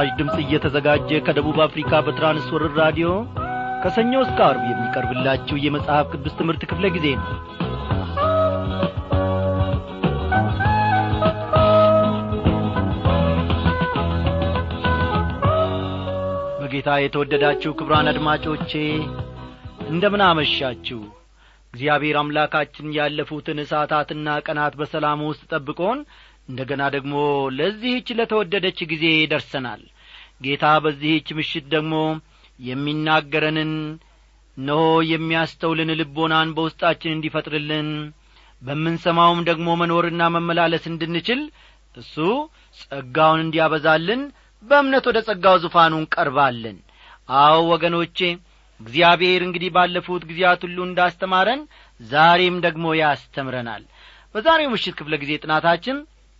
ይህ ምስራች ድምፅ እየተዘጋጀ ከደቡብ አፍሪካ በትራንስወርር ራዲዮ ከሰኞ እስከ አርብ የሚቀርብላችሁ የመጽሐፍ ቅዱስ ትምህርት ክፍለ ጊዜ ነው። በጌታ የተወደዳችሁ ክብራን አድማጮቼ እንደምን አመሻችሁ? እግዚአብሔር አምላካችን ያለፉትን ሰዓታትና ቀናት በሰላም ውስጥ ጠብቆን እንደ ገና ደግሞ ለዚህች ለተወደደች ጊዜ ደርሰናል። ጌታ በዚህች ምሽት ደግሞ የሚናገረንን እነሆ የሚያስተውልን ልቦናን በውስጣችን እንዲፈጥርልን በምንሰማውም ደግሞ መኖርና መመላለስ እንድንችል እሱ ጸጋውን እንዲያበዛልን በእምነት ወደ ጸጋው ዙፋኑ እንቀርባለን። አዎ ወገኖቼ እግዚአብሔር እንግዲህ ባለፉት ጊዜያት ሁሉ እንዳስተማረን ዛሬም ደግሞ ያስተምረናል። በዛሬው ምሽት ክፍለ ጊዜ ጥናታችን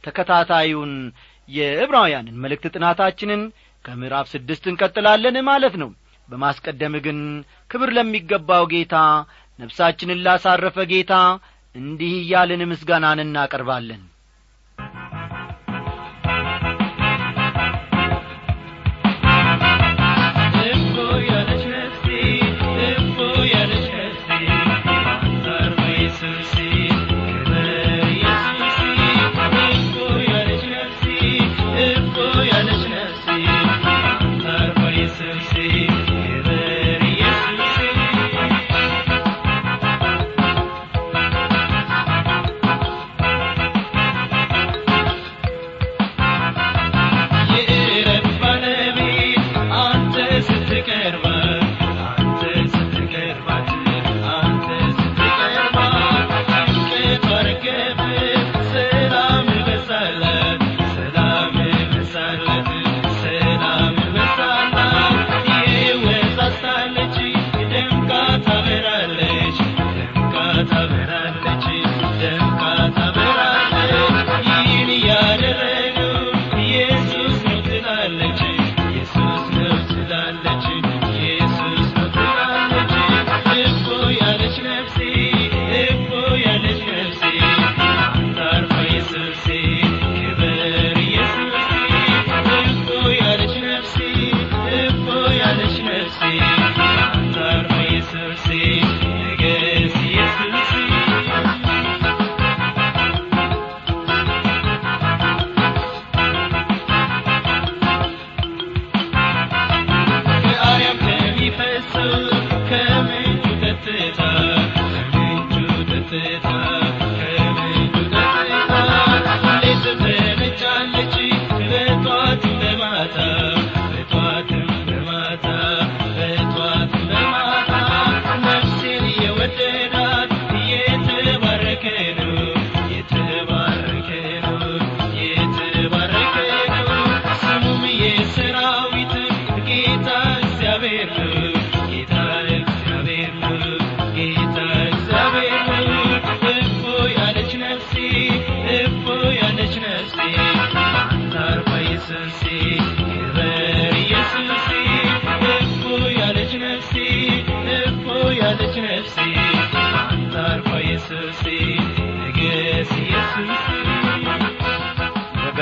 ተከታታዩን የዕብራውያንን መልእክት ጥናታችንን ከምዕራፍ ስድስት እንቀጥላለን ማለት ነው። በማስቀደም ግን ክብር ለሚገባው ጌታ ነፍሳችንን ላሳረፈ ጌታ እንዲህ እያልን ምስጋናን እናቀርባለን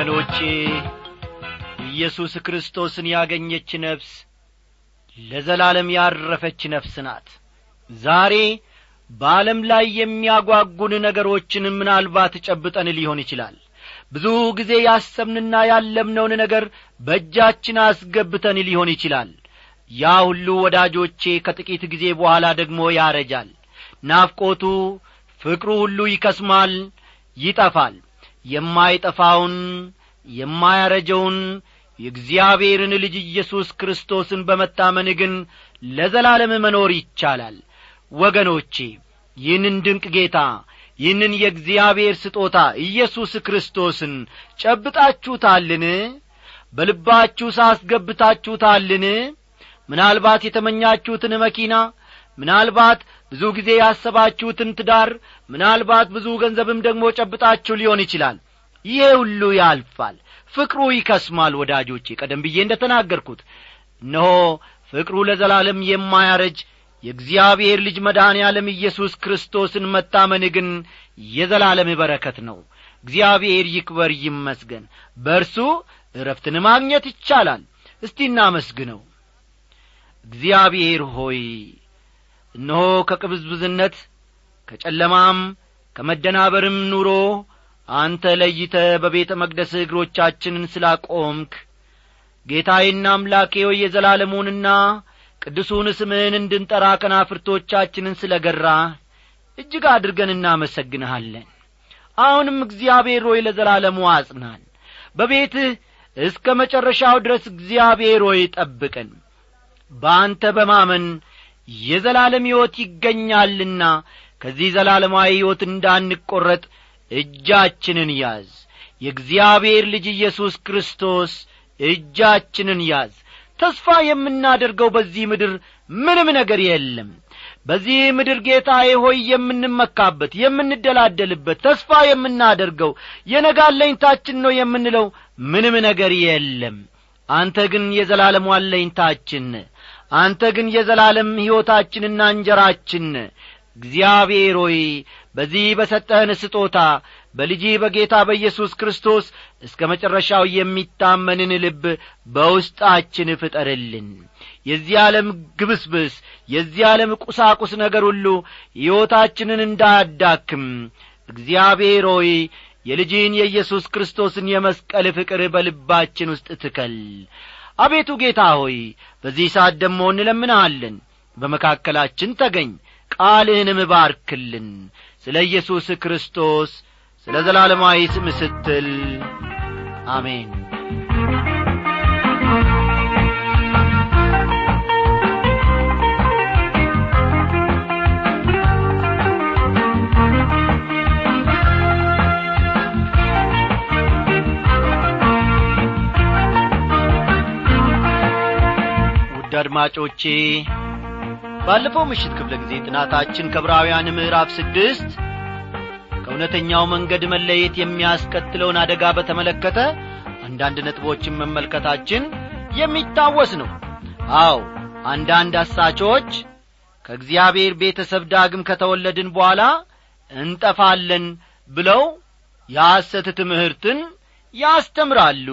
ወገኖቼ ኢየሱስ ክርስቶስን ያገኘች ነፍስ ለዘላለም ያረፈች ነፍስ ናት። ዛሬ በዓለም ላይ የሚያጓጉን ነገሮችን ምናልባት ጨብጠን ሊሆን ይችላል። ብዙ ጊዜ ያሰብንና ያለምነውን ነገር በእጃችን አስገብተን ሊሆን ይችላል። ያ ሁሉ ወዳጆቼ ከጥቂት ጊዜ በኋላ ደግሞ ያረጃል። ናፍቆቱ ፍቅሩ ሁሉ ይከስማል ይጠፋል። የማይጠፋውን የማያረጀውን የእግዚአብሔርን ልጅ ኢየሱስ ክርስቶስን በመታመን ግን ለዘላለም መኖር ይቻላል። ወገኖቼ ይህንን ድንቅ ጌታ ይህንን የእግዚአብሔር ስጦታ ኢየሱስ ክርስቶስን ጨብጣችሁታልን? በልባችሁ ሳስገብታችሁታልን? ምናልባት የተመኛችሁትን መኪና ምናልባት ብዙ ጊዜ ያሰባችሁትን ትዳር ምናልባት ብዙ ገንዘብም ደግሞ ጨብጣችሁ ሊሆን ይችላል ይሄ ሁሉ ያልፋል። ፍቅሩ ይከስማል ወዳጆቼ ቀደም ብዬ እንደ ተናገርኩት እነሆ ፍቅሩ ለዘላለም የማያረጅ የእግዚአብሔር ልጅ መድኃኔ ዓለም ኢየሱስ ክርስቶስን መታመን ግን የዘላለም በረከት ነው። እግዚአብሔር ይክበር ይመስገን። በእርሱ እረፍትን ማግኘት ይቻላል። እስቲ እናመስግነው። እግዚአብሔር ሆይ እነሆ ከቅብዝብዝነት ከጨለማም ከመደናበርም ኑሮ አንተ ለይተ በቤተ መቅደስ እግሮቻችንን ስላቆምክ ጌታዬና አምላኬ የዘላለሙንና ቅዱሱን ስምህን እንድንጠራ ከናፍርቶቻችንን ስለ ገራ እጅግ አድርገን እናመሰግንሃለን። አሁንም እግዚአብሔር ሆይ ለዘላለሙ አጽናን። በቤትህ እስከ መጨረሻው ድረስ እግዚአብሔር ሆይ ጠብቀን። በአንተ በማመን የዘላለም ሕይወት ይገኛልና ከዚህ ዘላለማዊ ሕይወት እንዳንቈረጥ እጃችንን ያዝ። የእግዚአብሔር ልጅ ኢየሱስ ክርስቶስ እጃችንን ያዝ። ተስፋ የምናደርገው በዚህ ምድር ምንም ነገር የለም። በዚህ ምድር ጌታዬ ሆይ የምንመካበት የምንደላደልበት ተስፋ የምናደርገው የነጋለኝታችን ነው የምንለው ምንም ነገር የለም። አንተ ግን የዘላለም ዋለኝታችን አንተ ግን የዘላለም ሕይወታችንና እንጀራችን። እግዚአብሔር ሆይ በዚህ በሰጠህን ስጦታ በልጅ በጌታ በኢየሱስ ክርስቶስ እስከ መጨረሻው የሚታመንን ልብ በውስጣችን ፍጠርልን። የዚህ ዓለም ግብስብስ የዚህ ዓለም ቁሳቁስ ነገር ሁሉ ሕይወታችንን እንዳያዳክም እግዚአብሔር ሆይ የልጅን የኢየሱስ ክርስቶስን የመስቀል ፍቅር በልባችን ውስጥ ትከል። አቤቱ ጌታ ሆይ በዚህ ሰዓት ደሞ እንለምንሃለን። በመካከላችን ተገኝ ቃልህንም ባርክልን ስለ ኢየሱስ ክርስቶስ ስለ ዘላለማዊ ስም ስትል አሜን። ውድ አድማጮቼ ባለፈው ምሽት ክፍለ ጊዜ ጥናታችን ከብራውያን ምዕራፍ ስድስት ከእውነተኛው መንገድ መለየት የሚያስከትለውን አደጋ በተመለከተ አንዳንድ ነጥቦችን መመልከታችን የሚታወስ ነው። አው አንዳንድ አሳቾች ከእግዚአብሔር ቤተሰብ ዳግም ከተወለድን በኋላ እንጠፋለን ብለው የሐሰት ትምህርትን ያስተምራሉ።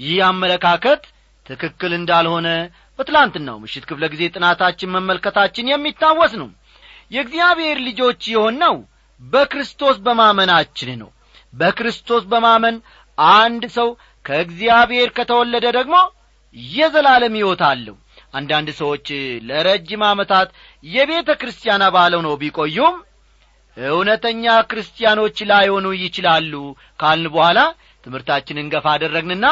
ይህ አመለካከት ትክክል እንዳልሆነ በትላንትናው ምሽት ክፍለ ጊዜ ጥናታችን መመልከታችን የሚታወስ ነው። የእግዚአብሔር ልጆች የሆነው በክርስቶስ በማመናችን ነው። በክርስቶስ በማመን አንድ ሰው ከእግዚአብሔር ከተወለደ ደግሞ የዘላለም ሕይወት አለው። አንዳንድ ሰዎች ለረጅም ዓመታት የቤተ ክርስቲያን አባለው ነው ቢቆዩም እውነተኛ ክርስቲያኖች ላይሆኑ ይችላሉ ካልን በኋላ ትምህርታችንን ገፋ አደረግንና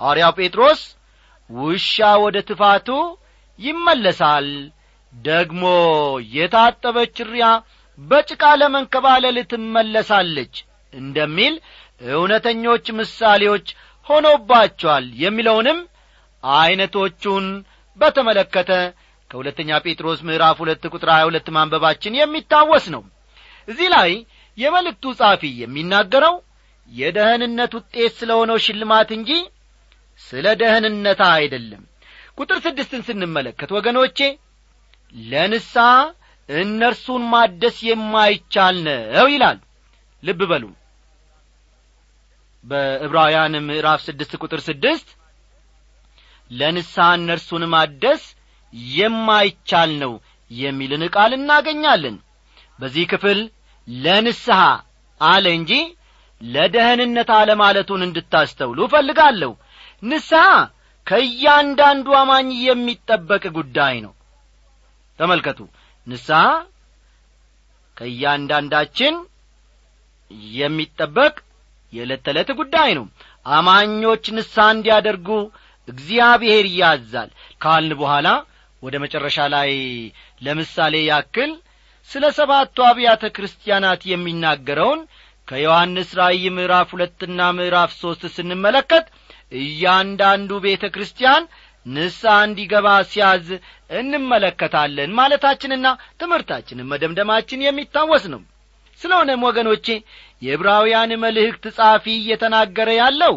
ሐዋርያው ጴጥሮስ ውሻ ወደ ትፋቱ ይመለሳል። ደግሞ የታጠበች ሪያ በጭቃ ለመንከባለል ትመለሳለች እንደሚል እውነተኞች ምሳሌዎች ሆኖባቸዋል የሚለውንም ዐይነቶቹን በተመለከተ ከሁለተኛ ጴጥሮስ ምዕራፍ ሁለት ቁጥር ሀያ ሁለት ማንበባችን የሚታወስ ነው። እዚህ ላይ የመልእክቱ ጻፊ የሚናገረው የደህንነት ውጤት ስለ ሆነው ሽልማት እንጂ ስለ ደህንነታ አይደለም። ቁጥር ስድስትን ስንመለከት ወገኖቼ ለንሳ እነርሱን ማደስ የማይቻል ነው ይላል። ልብ በሉ። በዕብራውያን ምዕራፍ ስድስት ቁጥር ስድስት ለንስሐ እነርሱን ማደስ የማይቻል ነው የሚልን ቃል እናገኛለን። በዚህ ክፍል ለንስሐ አለ እንጂ ለደህንነት አለማለቱን እንድታስተውሉ እፈልጋለሁ ንስሐ ከእያንዳንዱ አማኝ የሚጠበቅ ጉዳይ ነው። ተመልከቱ። ንስሐ ከእያንዳንዳችን የሚጠበቅ የዕለት ተዕለት ጉዳይ ነው። አማኞች ንስሐ እንዲያደርጉ እግዚአብሔር ያዛል። ካልን በኋላ ወደ መጨረሻ ላይ ለምሳሌ ያክል ስለ ሰባቱ አብያተ ክርስቲያናት የሚናገረውን ከዮሐንስ ራእይ ምዕራፍ ሁለትና ምዕራፍ ሦስት ስንመለከት እያንዳንዱ ቤተ ክርስቲያን ንስሐ እንዲገባ ሲያዝ እንመለከታለን ማለታችንና ትምህርታችንን መደምደማችን የሚታወስ ነው። ስለሆነም ወገኖቼ የዕብራውያን መልእክት ጻፊ እየተናገረ ያለው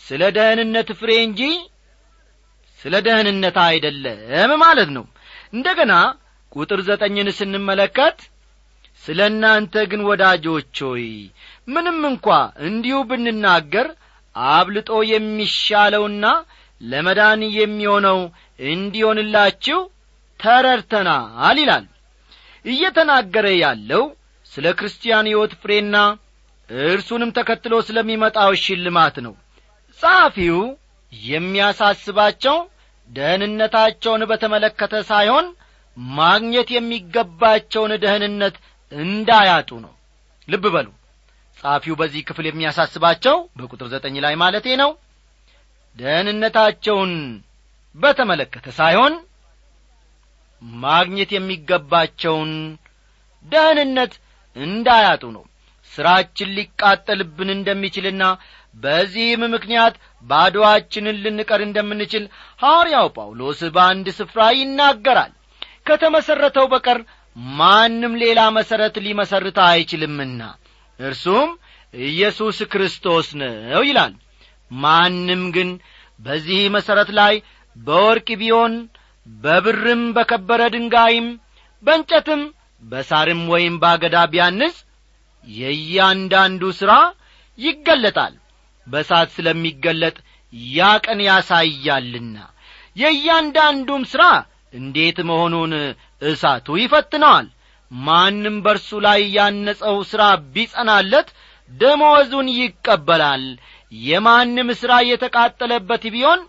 ስለ ደህንነት ፍሬ እንጂ ስለ ደህንነት አይደለም ማለት ነው። እንደ ገና ቁጥር ዘጠኝን ስንመለከት ስለ እናንተ ግን ወዳጆች ሆይ ምንም እንኳ እንዲሁ ብንናገር አብልጦ የሚሻለውና ለመዳን የሚሆነው እንዲሆንላችሁ ተረድተናል ይላል። እየተናገረ ያለው ስለ ክርስቲያን ሕይወት ፍሬና እርሱንም ተከትሎ ስለሚመጣው ሽልማት ነው። ጸሐፊው የሚያሳስባቸው ደህንነታቸውን በተመለከተ ሳይሆን ማግኘት የሚገባቸውን ደህንነት እንዳያጡ ነው። ልብ በሉ ጸሐፊው በዚህ ክፍል የሚያሳስባቸው በቁጥር ዘጠኝ ላይ ማለቴ ነው። ደህንነታቸውን በተመለከተ ሳይሆን ማግኘት የሚገባቸውን ደህንነት እንዳያጡ ነው። ሥራችን ሊቃጠልብን እንደሚችልና በዚህም ምክንያት ባዶአችንን ልንቀር እንደምንችል ሐዋርያው ጳውሎስ በአንድ ስፍራ ይናገራል። ከተመሠረተው በቀር ማንም ሌላ መሠረት ሊመሠርት አይችልምና እርሱም ኢየሱስ ክርስቶስ ነው ይላል። ማንም ግን በዚህ መሠረት ላይ በወርቅ ቢሆን በብርም በከበረ ድንጋይም በእንጨትም በሳርም ወይም ባገዳ ቢያንስ የእያንዳንዱ ሥራ ይገለጣል። በእሳት ስለሚገለጥ ያ ቀን ያሳያልና የእያንዳንዱም ሥራ እንዴት መሆኑን እሳቱ ይፈትነዋል ማንም በርሱ ላይ ያነጸው ሥራ ቢጸናለት ደመወዙን ይቀበላል። የማንም ሥራ የተቃጠለበት ቢሆን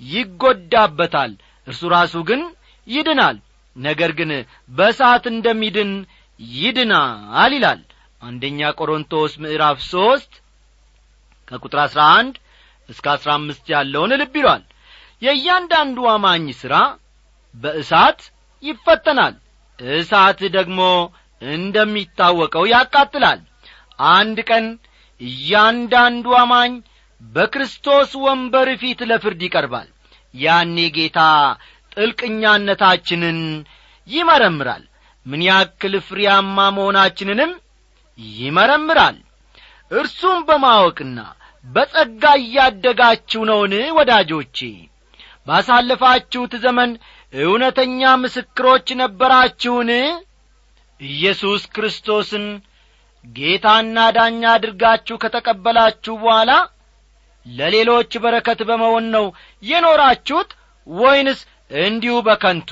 ይጐዳበታል። እርሱ ራሱ ግን ይድናል ነገር ግን በእሳት እንደሚድን ይድናል ይላል። አንደኛ ቆሮንቶስ ምዕራፍ ሦስት ከቁጥር አሥራ አንድ እስከ አሥራ አምስት ያለውን ልብ ይሏል። የእያንዳንዱ አማኝ ሥራ በእሳት ይፈተናል እሳት ደግሞ እንደሚታወቀው ያቃጥላል። አንድ ቀን እያንዳንዱ አማኝ በክርስቶስ ወንበር ፊት ለፍርድ ይቀርባል። ያኔ ጌታ ጥልቅኛነታችንን ይመረምራል። ምን ያክል ፍሬያማ መሆናችንንም ይመረምራል። እርሱም በማወቅና በጸጋ እያደጋችሁ ነውን ወዳጆቼ? ባሳለፋችሁት ዘመን እውነተኛ ምስክሮች ነበራችሁን? ኢየሱስ ክርስቶስን ጌታና ዳኛ አድርጋችሁ ከተቀበላችሁ በኋላ ለሌሎች በረከት በመሆን ነው የኖራችሁት ወይንስ እንዲሁ በከንቱ?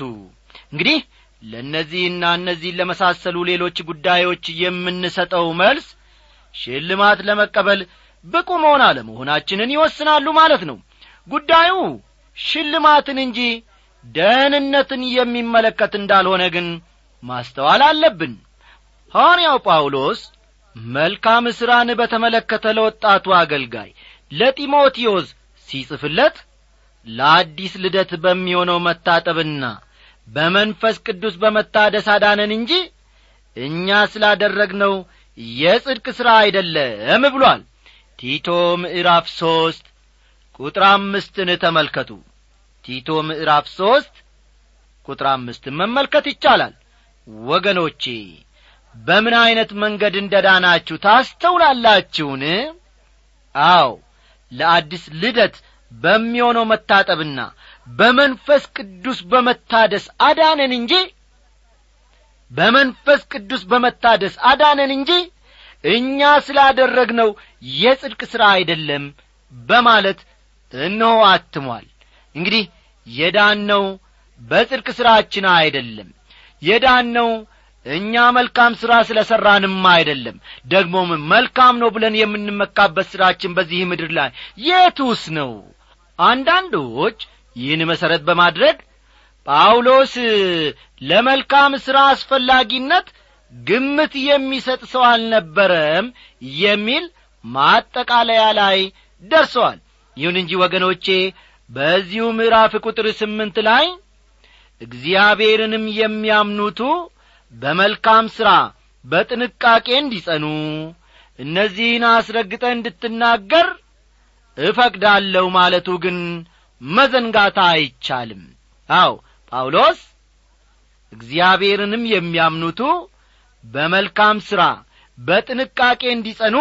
እንግዲህ ለእነዚህና እነዚህን ለመሳሰሉ ሌሎች ጉዳዮች የምንሰጠው መልስ ሽልማት ለመቀበል ብቁ መሆን አለመሆናችንን ይወስናሉ ማለት ነው። ጉዳዩ ሽልማትን እንጂ ደህንነትን የሚመለከት እንዳልሆነ ግን ማስተዋል አለብን። ሐዋርያው ጳውሎስ መልካም ሥራን በተመለከተ ለወጣቱ አገልጋይ ለጢሞቴዎስ ሲጽፍለት ለአዲስ ልደት በሚሆነው መታጠብና በመንፈስ ቅዱስ በመታደስ አዳነን እንጂ እኛ ስላደረግነው የጽድቅ ሥራ አይደለም ብሏል። ቲቶ ምዕራፍ ሦስት ቁጥር አምስትን ተመልከቱ ቲቶ ምዕራፍ ሦስት ቁጥር አምስትን መመልከት ይቻላል። ወገኖቼ በምን ዐይነት መንገድ እንደ ዳናችሁ ታስተውላላችሁን? አው ለአዲስ ልደት በሚሆነው መታጠብና በመንፈስ ቅዱስ በመታደስ አዳነን እንጂ በመንፈስ ቅዱስ በመታደስ አዳነን እንጂ እኛ ስላደረግነው የጽድቅ ሥራ አይደለም በማለት እነሆ አትሟል። እንግዲህ የዳነው በጽድቅ ሥራችን አይደለም። የዳነው እኛ መልካም ሥራ ስለ ሠራንም አይደለም። ደግሞም መልካም ነው ብለን የምንመካበት ሥራችን በዚህ ምድር ላይ የቱስ ነው? አንዳንዶች ይህን መሠረት በማድረግ ጳውሎስ ለመልካም ሥራ አስፈላጊነት ግምት የሚሰጥ ሰው አልነበረም የሚል ማጠቃለያ ላይ ደርሰዋል። ይሁን እንጂ ወገኖቼ በዚሁ ምዕራፍ ቁጥር ስምንት ላይ እግዚአብሔርንም የሚያምኑቱ በመልካም ሥራ በጥንቃቄ እንዲጸኑ እነዚህን አስረግጠ እንድትናገር እፈቅዳለሁ ማለቱ ግን መዘንጋታ አይቻልም። አው ጳውሎስ እግዚአብሔርንም የሚያምኑቱ በመልካም ሥራ በጥንቃቄ እንዲጸኑ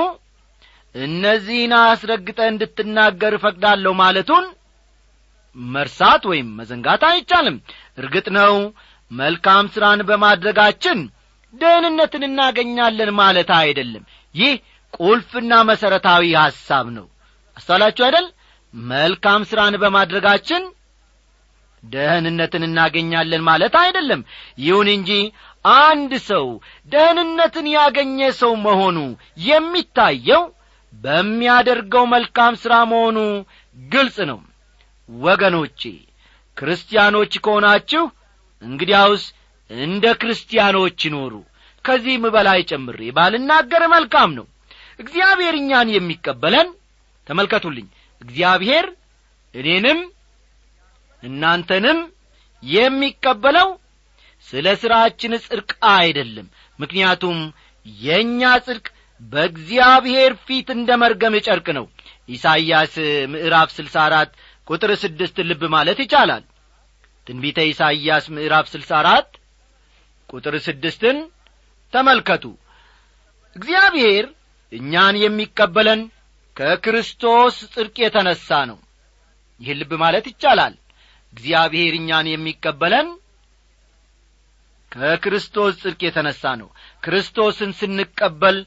እነዚህን አስረግጠ እንድትናገር እፈቅዳለሁ ማለቱን መርሳት ወይም መዘንጋት አይቻልም። እርግጥ ነው መልካም ሥራን በማድረጋችን ደህንነትን እናገኛለን ማለት አይደለም። ይህ ቁልፍና መሠረታዊ ሐሳብ ነው። አስተዋላችሁ አይደል? መልካም ሥራን በማድረጋችን ደህንነትን እናገኛለን ማለት አይደለም። ይሁን እንጂ አንድ ሰው ደህንነትን ያገኘ ሰው መሆኑ የሚታየው በሚያደርገው መልካም ሥራ መሆኑ ግልጽ ነው ወገኖቼ ክርስቲያኖች ከሆናችሁ እንግዲያውስ እንደ ክርስቲያኖች ይኖሩ። ከዚህም በላይ ጨምሬ ባልናገር መልካም ነው። እግዚአብሔር እኛን የሚቀበለን ተመልከቱልኝ። እግዚአብሔር እኔንም እናንተንም የሚቀበለው ስለ ሥራችን ጽድቅ አይደለም። ምክንያቱም የእኛ ጽድቅ በእግዚአብሔር ፊት እንደ መርገም ጨርቅ ነው። ኢሳይያስ ምዕራፍ ስልሳ አራት ቁጥር ስድስት ልብ ማለት ይቻላል። ትንቢተ ኢሳይያስ ምዕራፍ ስልሳ አራት ቁጥር ስድስትን ተመልከቱ። እግዚአብሔር እኛን የሚቀበለን ከክርስቶስ ጽድቅ የተነሣ ነው። ይህን ልብ ማለት ይቻላል። እግዚአብሔር እኛን የሚቀበለን ከክርስቶስ ጽድቅ የተነሣ ነው። ክርስቶስን ስንቀበል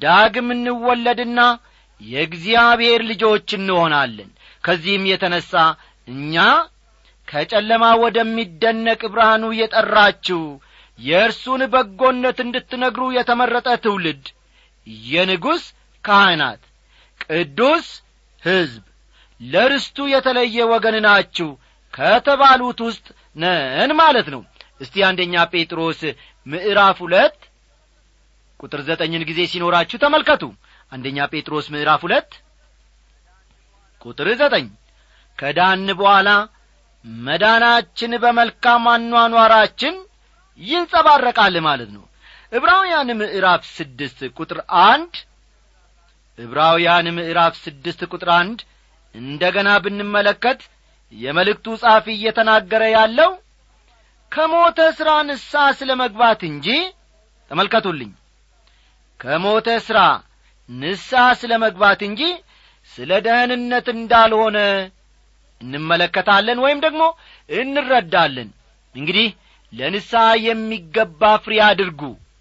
ዳግም እንወለድና የእግዚአብሔር ልጆች እንሆናለን ከዚህም የተነሣ እኛ ከጨለማ ወደሚደነቅ ብርሃኑ የጠራችው የእርሱን በጎነት እንድትነግሩ የተመረጠ ትውልድ የንጉሥ ካህናት ቅዱስ ሕዝብ ለርስቱ የተለየ ወገን ናችሁ ከተባሉት ውስጥ ነን ማለት ነው። እስቲ አንደኛ ጴጥሮስ ምዕራፍ ሁለት ቁጥር ዘጠኝን ጊዜ ሲኖራችሁ ተመልከቱ። አንደኛ ጴጥሮስ ምዕራፍ ሁለት ቁጥር ዘጠኝ። ከዳን በኋላ መዳናችን በመልካም አኗኗራችን ይንጸባረቃል ማለት ነው። ዕብራውያን ምዕራፍ ስድስት ቁጥር አንድ። ዕብራውያን ምዕራፍ ስድስት ቁጥር አንድ እንደ ገና ብንመለከት የመልእክቱ ጻፊ እየተናገረ ያለው ከሞተ ሥራ ንሳ ስለ መግባት እንጂ ተመልከቱልኝ። ከሞተ ሥራ ንሳ ስለ መግባት እንጂ ስለ ደህንነት እንዳልሆነ እንመለከታለን ወይም ደግሞ እንረዳለን። እንግዲህ ለንስሐ የሚገባ ፍሬ አድርጉ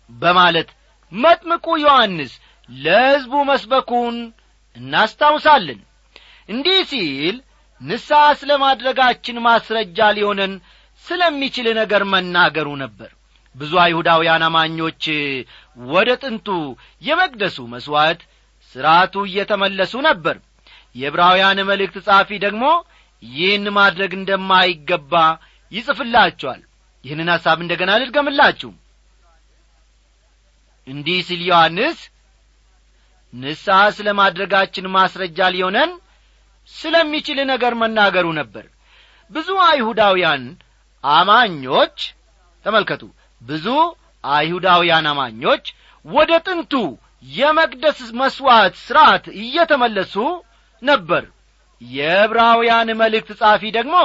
በማለት መጥምቁ ዮሐንስ ለሕዝቡ መስበኩን እናስታውሳለን። እንዲህ ሲል ንስሐ ስለ ማድረጋችን ማስረጃ ሊሆነን ስለሚችል ነገር መናገሩ ነበር። ብዙ አይሁዳውያን አማኞች ወደ ጥንቱ የመቅደሱ መሥዋዕት ሥርዓቱ እየተመለሱ ነበር። የዕብራውያን መልእክት ጻፊ ደግሞ ይህን ማድረግ እንደማይገባ ይጽፍላቸዋል። ይህንን ሐሳብ እንደ ገና ልድገምላችሁ። እንዲህ ሲል ዮሐንስ ንስሐ ስለ ማድረጋችን ማስረጃ ሊሆነን ስለሚችል ነገር መናገሩ ነበር። ብዙ አይሁዳውያን አማኞች ተመልከቱ ብዙ አይሁዳውያን አማኞች ወደ ጥንቱ የመቅደስ መሥዋዕት ሥርዓት እየተመለሱ ነበር። የዕብራውያን መልእክት ጻፊ ደግሞ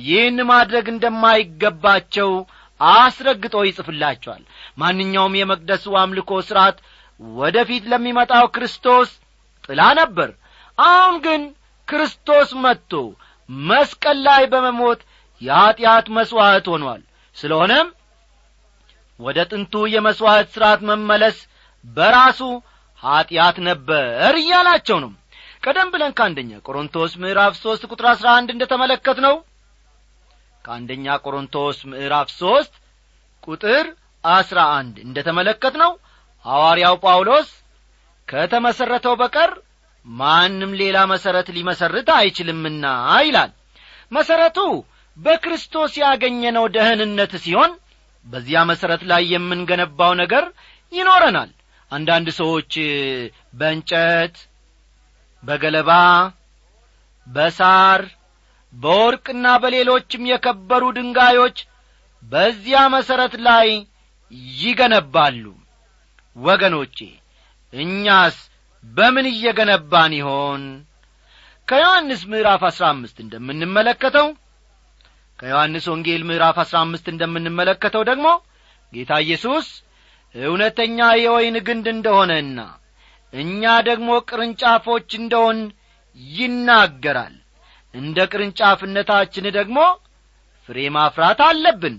ይህን ማድረግ እንደማይገባቸው አስረግጦ ይጽፍላቸዋል። ማንኛውም የመቅደሱ አምልኮ ሥርዓት ወደ ፊት ለሚመጣው ክርስቶስ ጥላ ነበር። አሁን ግን ክርስቶስ መጥቶ መስቀል ላይ በመሞት የኀጢአት መሥዋዕት ሆኗል። ስለሆነም ወደ ጥንቱ የመሥዋዕት ሥርዓት መመለስ በራሱ ኀጢአት ነበር እያላቸው ነው። ቀደም ብለን ከአንደኛ ቆሮንቶስ ምዕራፍ ሦስት ቁጥር አሥራ አንድ እንደ ተመለከት ነው ከአንደኛ ቆሮንቶስ ምዕራፍ ሦስት ቁጥር አሥራ አንድ እንደ ተመለከት ነው ሐዋርያው ጳውሎስ ከተመሠረተው በቀር ማንም ሌላ መሠረት ሊመሠርት አይችልምና ይላል። መሠረቱ በክርስቶስ ያገኘነው ደህንነት ሲሆን በዚያ መሠረት ላይ የምንገነባው ነገር ይኖረናል አንዳንድ ሰዎች በእንጨት በገለባ በሳር በወርቅና በሌሎችም የከበሩ ድንጋዮች በዚያ መሠረት ላይ ይገነባሉ። ወገኖቼ እኛስ በምን እየገነባን ይሆን? ከዮሐንስ ምዕራፍ አሥራ አምስት እንደምንመለከተው ከዮሐንስ ወንጌል ምዕራፍ አሥራ አምስት እንደምንመለከተው ደግሞ ጌታ ኢየሱስ እውነተኛ የወይን ግንድ እንደሆነና እኛ ደግሞ ቅርንጫፎች እንደሆን ይናገራል። እንደ ቅርንጫፍነታችን ደግሞ ፍሬ ማፍራት አለብን።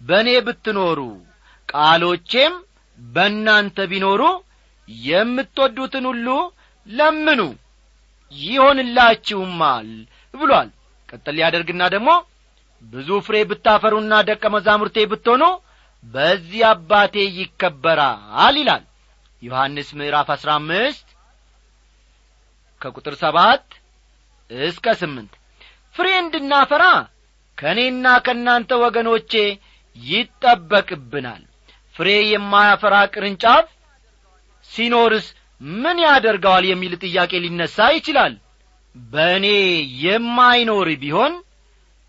በእኔ ብትኖሩ ቃሎቼም በእናንተ ቢኖሩ የምትወዱትን ሁሉ ለምኑ ይሆንላችሁማል ብሏል። ቀጠል ያደርግና ደግሞ ብዙ ፍሬ ብታፈሩና ደቀ መዛሙርቴ ብትሆኑ በዚህ አባቴ ይከበራል ይላል። ዮሐንስ ምዕራፍ አሥራ አምስት ከቁጥር ሰባት እስከ ስምንት ፍሬ እንድናፈራ ከእኔና ከእናንተ ወገኖቼ ይጠበቅብናል። ፍሬ የማያፈራ ቅርንጫፍ ሲኖርስ ምን ያደርገዋል የሚል ጥያቄ ሊነሣ ይችላል። በእኔ የማይኖር ቢሆን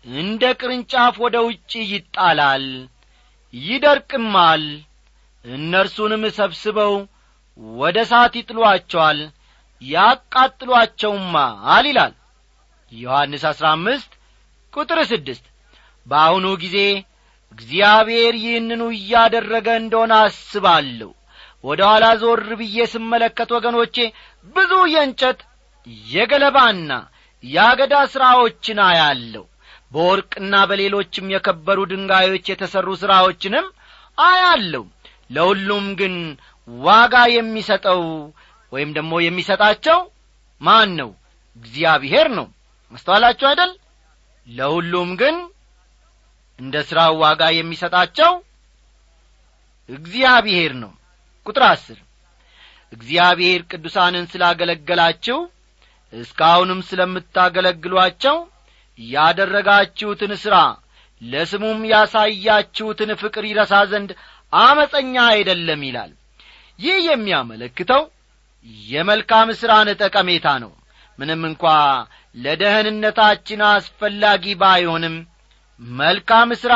እንደ ቅርንጫፍ ወደ ውጭ ይጣላል ይደርቅማል። እነርሱንም ሰብስበው ወደ እሳት ይጥሏቸዋል ያቃጥሏቸውማል ይላል። ዮሐንስ አሥራ አምስት ቁጥር ስድስት በአሁኑ ጊዜ እግዚአብሔር ይህንኑ እያደረገ እንደሆነ አስባለሁ። ወደ ኋላ ዞር ብዬ ስመለከት ወገኖቼ ብዙ የእንጨት የገለባና የአገዳ ሥራዎችን አያለሁ በወርቅና በሌሎችም የከበሩ ድንጋዮች የተሠሩ ሥራዎችንም አያለሁ። ለሁሉም ግን ዋጋ የሚሰጠው ወይም ደግሞ የሚሰጣቸው ማን ነው? እግዚአብሔር ነው። መስተዋላችሁ አይደል? ለሁሉም ግን እንደ ሥራው ዋጋ የሚሰጣቸው እግዚአብሔር ነው። ቁጥር አስር እግዚአብሔር ቅዱሳንን ስላገለገላችሁ እስካሁንም ስለምታገለግሏቸው ያደረጋችሁትን ሥራ ለስሙም ያሳያችሁትን ፍቅር ይረሳ ዘንድ አመፀኛ አይደለም ይላል። ይህ የሚያመለክተው የመልካም ሥራን ጠቀሜታ ነው። ምንም እንኳ ለደህንነታችን አስፈላጊ ባይሆንም መልካም ሥራ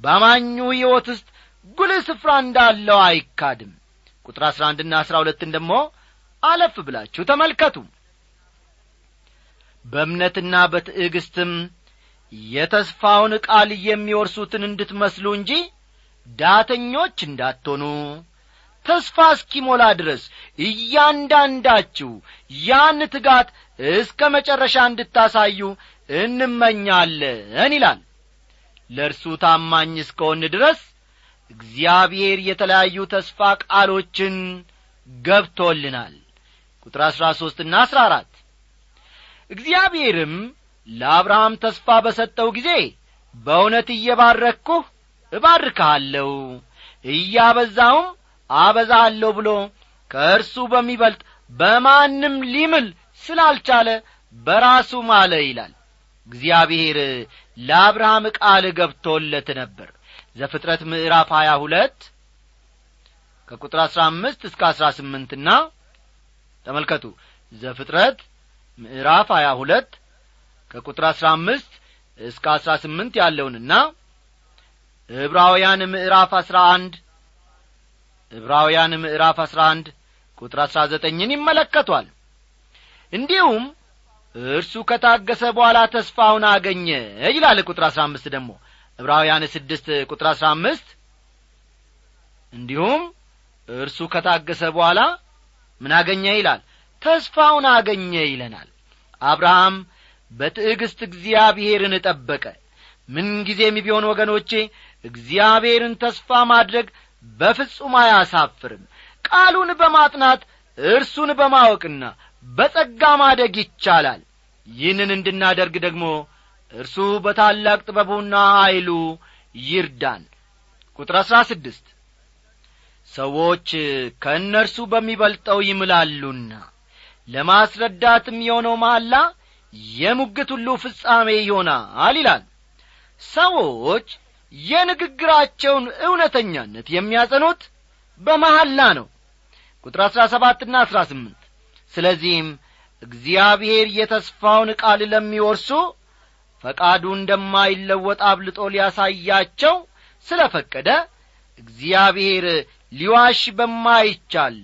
በአማኙ ሕይወት ውስጥ ጉልህ ስፍራ እንዳለው አይካድም። ቁጥር አሥራ አንድና አሥራ ሁለትን ደሞ አለፍ ብላችሁ ተመልከቱ በእምነትና በትዕግስትም የተስፋውን ቃል የሚወርሱትን እንድትመስሉ እንጂ ዳተኞች እንዳትሆኑ። ተስፋ እስኪሞላ ድረስ እያንዳንዳችሁ ያን ትጋት እስከ መጨረሻ እንድታሳዩ እንመኛለን ይላል። ለእርሱ ታማኝ እስከሆን ድረስ እግዚአብሔር የተለያዩ ተስፋ ቃሎችን ገብቶልናል። ቁጥር አሥራ ሦስትና አሥራ አራት እግዚአብሔርም ለአብርሃም ተስፋ በሰጠው ጊዜ በእውነት እየባረክኩህ እባርክሃለሁ እያበዛውም አበዛሃለሁ ብሎ ከእርሱ በሚበልጥ በማንም ሊምል ስላልቻለ በራሱ ማለ ይላል። እግዚአብሔር ለአብርሃም ቃል ገብቶለት ነበር። ዘፍጥረት ምዕራፍ ሀያ ሁለት ከቁጥር አሥራ አምስት እስከ አሥራ ስምንትና ተመልከቱ። ዘፍጥረት ምዕራፍ ሀያ ሁለት ከቁጥር አሥራ አምስት እስከ አሥራ ስምንት ያለውንና ዕብራውያን ምዕራፍ አሥራ አንድ ዕብራውያን ምዕራፍ አሥራ አንድ ቁጥር አሥራ ዘጠኝን ይመለከቷል። እንዲሁም እርሱ ከታገሰ በኋላ ተስፋውን አገኘ ይላል ቁጥር አሥራ አምስት ደግሞ። ዕብራውያን ስድስት ቁጥር አሥራ አምስት እንዲሁም እርሱ ከታገሰ በኋላ ምን አገኘ ይላል ተስፋውን አገኘ ይለናል። አብርሃም በትዕግስት እግዚአብሔርን ጠበቀ። ምንጊዜም ቢሆን ወገኖቼ እግዚአብሔርን ተስፋ ማድረግ በፍጹም አያሳፍርም። ቃሉን በማጥናት እርሱን በማወቅና በጸጋ ማደግ ይቻላል። ይህንን እንድናደርግ ደግሞ እርሱ በታላቅ ጥበቡና ኀይሉ ይርዳን። ቁጥር አሥራ ስድስት ሰዎች ከእነርሱ በሚበልጠው ይምላሉና ለማስረዳትም የሆነው መሐላ የሙግት ሁሉ ፍጻሜ ይሆናል ይላል። ሰዎች የንግግራቸውን እውነተኛነት የሚያጸኑት በመሐላ ነው። ቁጥር አሥራ ሰባትና አሥራ ስምንት ስለዚህም እግዚአብሔር የተስፋውን ቃል ለሚወርሱ ፈቃዱ እንደማይለወጥ አብልጦ ሊያሳያቸው ስለ ፈቀደ እግዚአብሔር ሊዋሽ በማይቻል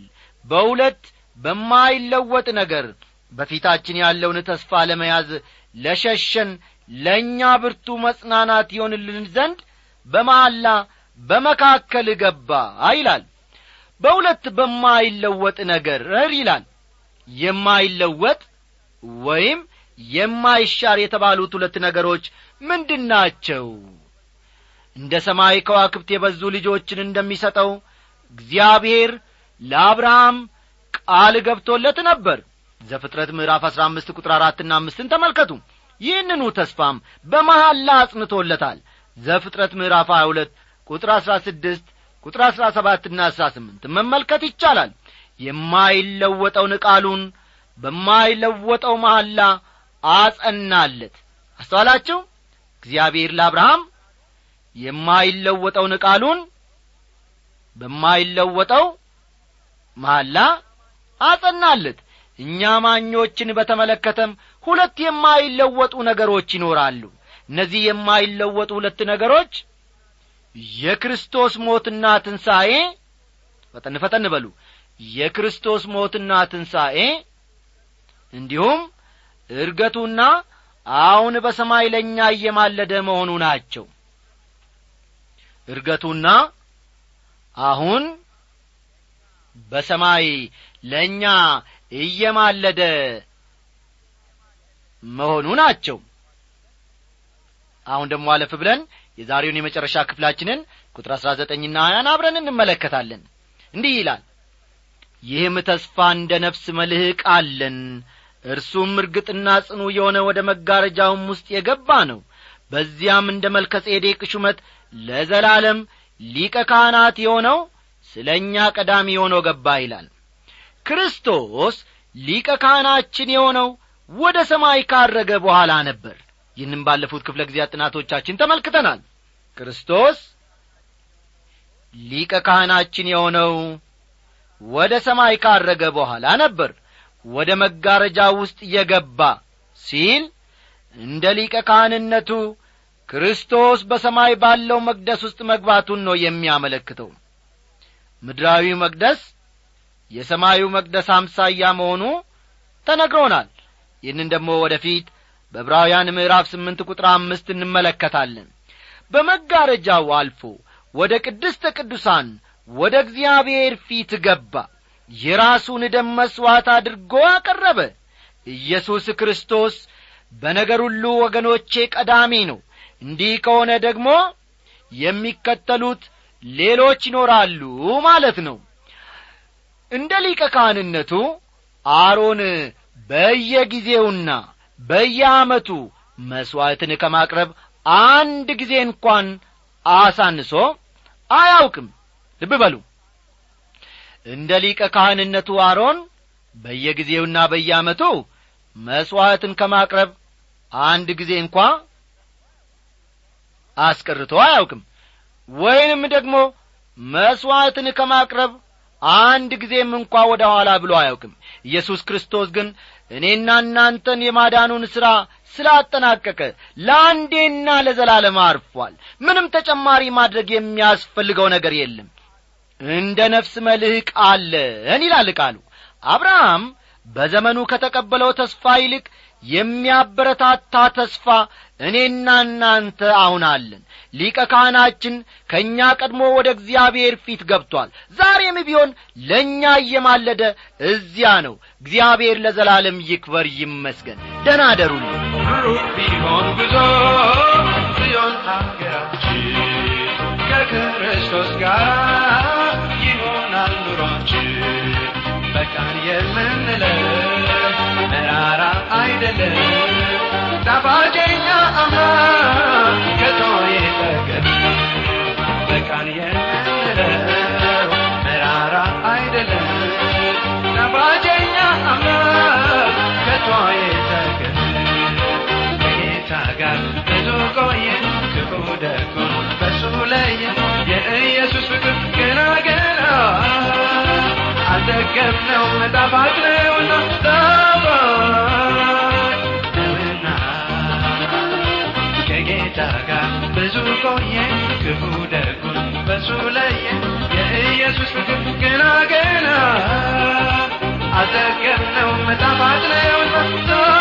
በሁለት በማይለወጥ ነገር በፊታችን ያለውን ተስፋ ለመያዝ ለሸሸን ለእኛ ብርቱ መጽናናት ይሆንልን ዘንድ በመሐላ በመካከል ገባ ይላል። በሁለት በማይለወጥ ነገር ይላል። የማይለወጥ ወይም የማይሻር የተባሉት ሁለት ነገሮች ምንድናቸው? እንደ ሰማይ ከዋክብት የበዙ ልጆችን እንደሚሰጠው እግዚአብሔር ለአብርሃም ቃል ገብቶለት ነበር። ዘፍጥረት ምዕራፍ አሥራ አምስት ቁጥር አራትና አምስትን ተመልከቱ። ይህንኑ ተስፋም በመሐላ አጽንቶለታል። ዘፍጥረት ምዕራፍ ሀያ ሁለት ቁጥር አሥራ ስድስት ቁጥር አሥራ ሰባትና አሥራ ስምንት መመልከት ይቻላል። የማይለወጠውን ቃሉን በማይለወጠው መሐላ አጸናለት። አስተዋላችሁ? እግዚአብሔር ለአብርሃም የማይለወጠውን ቃሉን በማይለወጠው መሐላ አጸናለት። እኛ ማኞችን በተመለከተም ሁለት የማይለወጡ ነገሮች ይኖራሉ። እነዚህ የማይለወጡ ሁለት ነገሮች የክርስቶስ ሞትና ትንሣኤ ፈጠን ፈጠን በሉ። የክርስቶስ ሞትና ትንሣኤ እንዲሁም እርገቱና አሁን በሰማይ ለእኛ እየማለደ መሆኑ ናቸው። እርገቱና አሁን በሰማይ ለእኛ እየማለደ መሆኑ ናቸው። አሁን ደግሞ አለፍ ብለን የዛሬውን የመጨረሻ ክፍላችንን ቁጥር አሥራ ዘጠኝና ሀያን አብረን እንመለከታለን። እንዲህ ይላል ይህም ተስፋ እንደ ነፍስ መልህቅ አለን። እርሱም እርግጥና ጽኑ የሆነ ወደ መጋረጃውም ውስጥ የገባ ነው። በዚያም እንደ መልከ ጼዴቅ ሹመት ለዘላለም ሊቀ ካህናት የሆነው ስለ እኛ ቀዳሚ ሆኖ ገባ ይላል ክርስቶስ ሊቀ ካህናችን የሆነው ወደ ሰማይ ካረገ በኋላ ነበር። ይህንም ባለፉት ክፍለ ጊዜያት ጥናቶቻችን ተመልክተናል። ክርስቶስ ሊቀ ካህናችን የሆነው ወደ ሰማይ ካረገ በኋላ ነበር። ወደ መጋረጃ ውስጥ የገባ ሲል እንደ ሊቀ ካህንነቱ ክርስቶስ በሰማይ ባለው መቅደስ ውስጥ መግባቱን ነው የሚያመለክተው። ምድራዊው መቅደስ የሰማዩ መቅደስ አምሳያ መሆኑ ተነግሮናል። ይህንን ደግሞ ወደፊት በዕብራውያን ምዕራፍ ስምንት ቁጥር አምስት እንመለከታለን። በመጋረጃው አልፎ ወደ ቅድስተ ቅዱሳን ወደ እግዚአብሔር ፊት ገባ። የራሱን ደም መሥዋዕት አድርጎ አቀረበ። ኢየሱስ ክርስቶስ በነገር ሁሉ ወገኖቼ ቀዳሚ ነው። እንዲህ ከሆነ ደግሞ የሚከተሉት ሌሎች ይኖራሉ ማለት ነው እንደ ሊቀ ካህንነቱ አሮን በየጊዜውና በየዓመቱ መሥዋዕትን ከማቅረብ አንድ ጊዜ እንኳን አሳንሶ አያውቅም። ልብ በሉ። እንደ ሊቀ ካህንነቱ አሮን በየጊዜውና በየዓመቱ መሥዋዕትን ከማቅረብ አንድ ጊዜ እንኳ አስቀርቶ አያውቅም። ወይንም ደግሞ መሥዋዕትን ከማቅረብ አንድ ጊዜም እንኳ ወደ ኋላ ብሎ አያውቅም። ኢየሱስ ክርስቶስ ግን እኔና እናንተን የማዳኑን ሥራ ስላጠናቀቀ ለአንዴና ለዘላለም አርፏል። ምንም ተጨማሪ ማድረግ የሚያስፈልገው ነገር የለም። እንደ ነፍስ መልህቅ አለን ይላል ቃሉ። አብርሃም በዘመኑ ከተቀበለው ተስፋ ይልቅ የሚያበረታታ ተስፋ እኔና እናንተ አሁን አለን ሊቀ ካህናችን ከእኛ ቀድሞ ወደ እግዚአብሔር ፊት ገብቷል። ዛሬም ቢሆን ለእኛ እየማለደ እዚያ ነው። እግዚአብሔር ለዘላለም ይክበር ይመስገን። ደና አደሩልኝ። ሩቅ ቢሆን ጉዞ ጽዮን አገራችን ከክርስቶስ ጋር ይሆናል ኑሯችን። በቃን የምንለው መራራ አይደለም ኢየሱስ ፍቅር ገና ገና አልደገምነው መጣፋጭ ነውና ጣፋጭ ነውና ከጌታ ጋር ብዙ ቆየ ክፉ ደጉን በሱ ለየ። የኢየሱስ ፍቅር ገና ገና አልደገምነው መጣፋጭ ነውና ጣፋጭ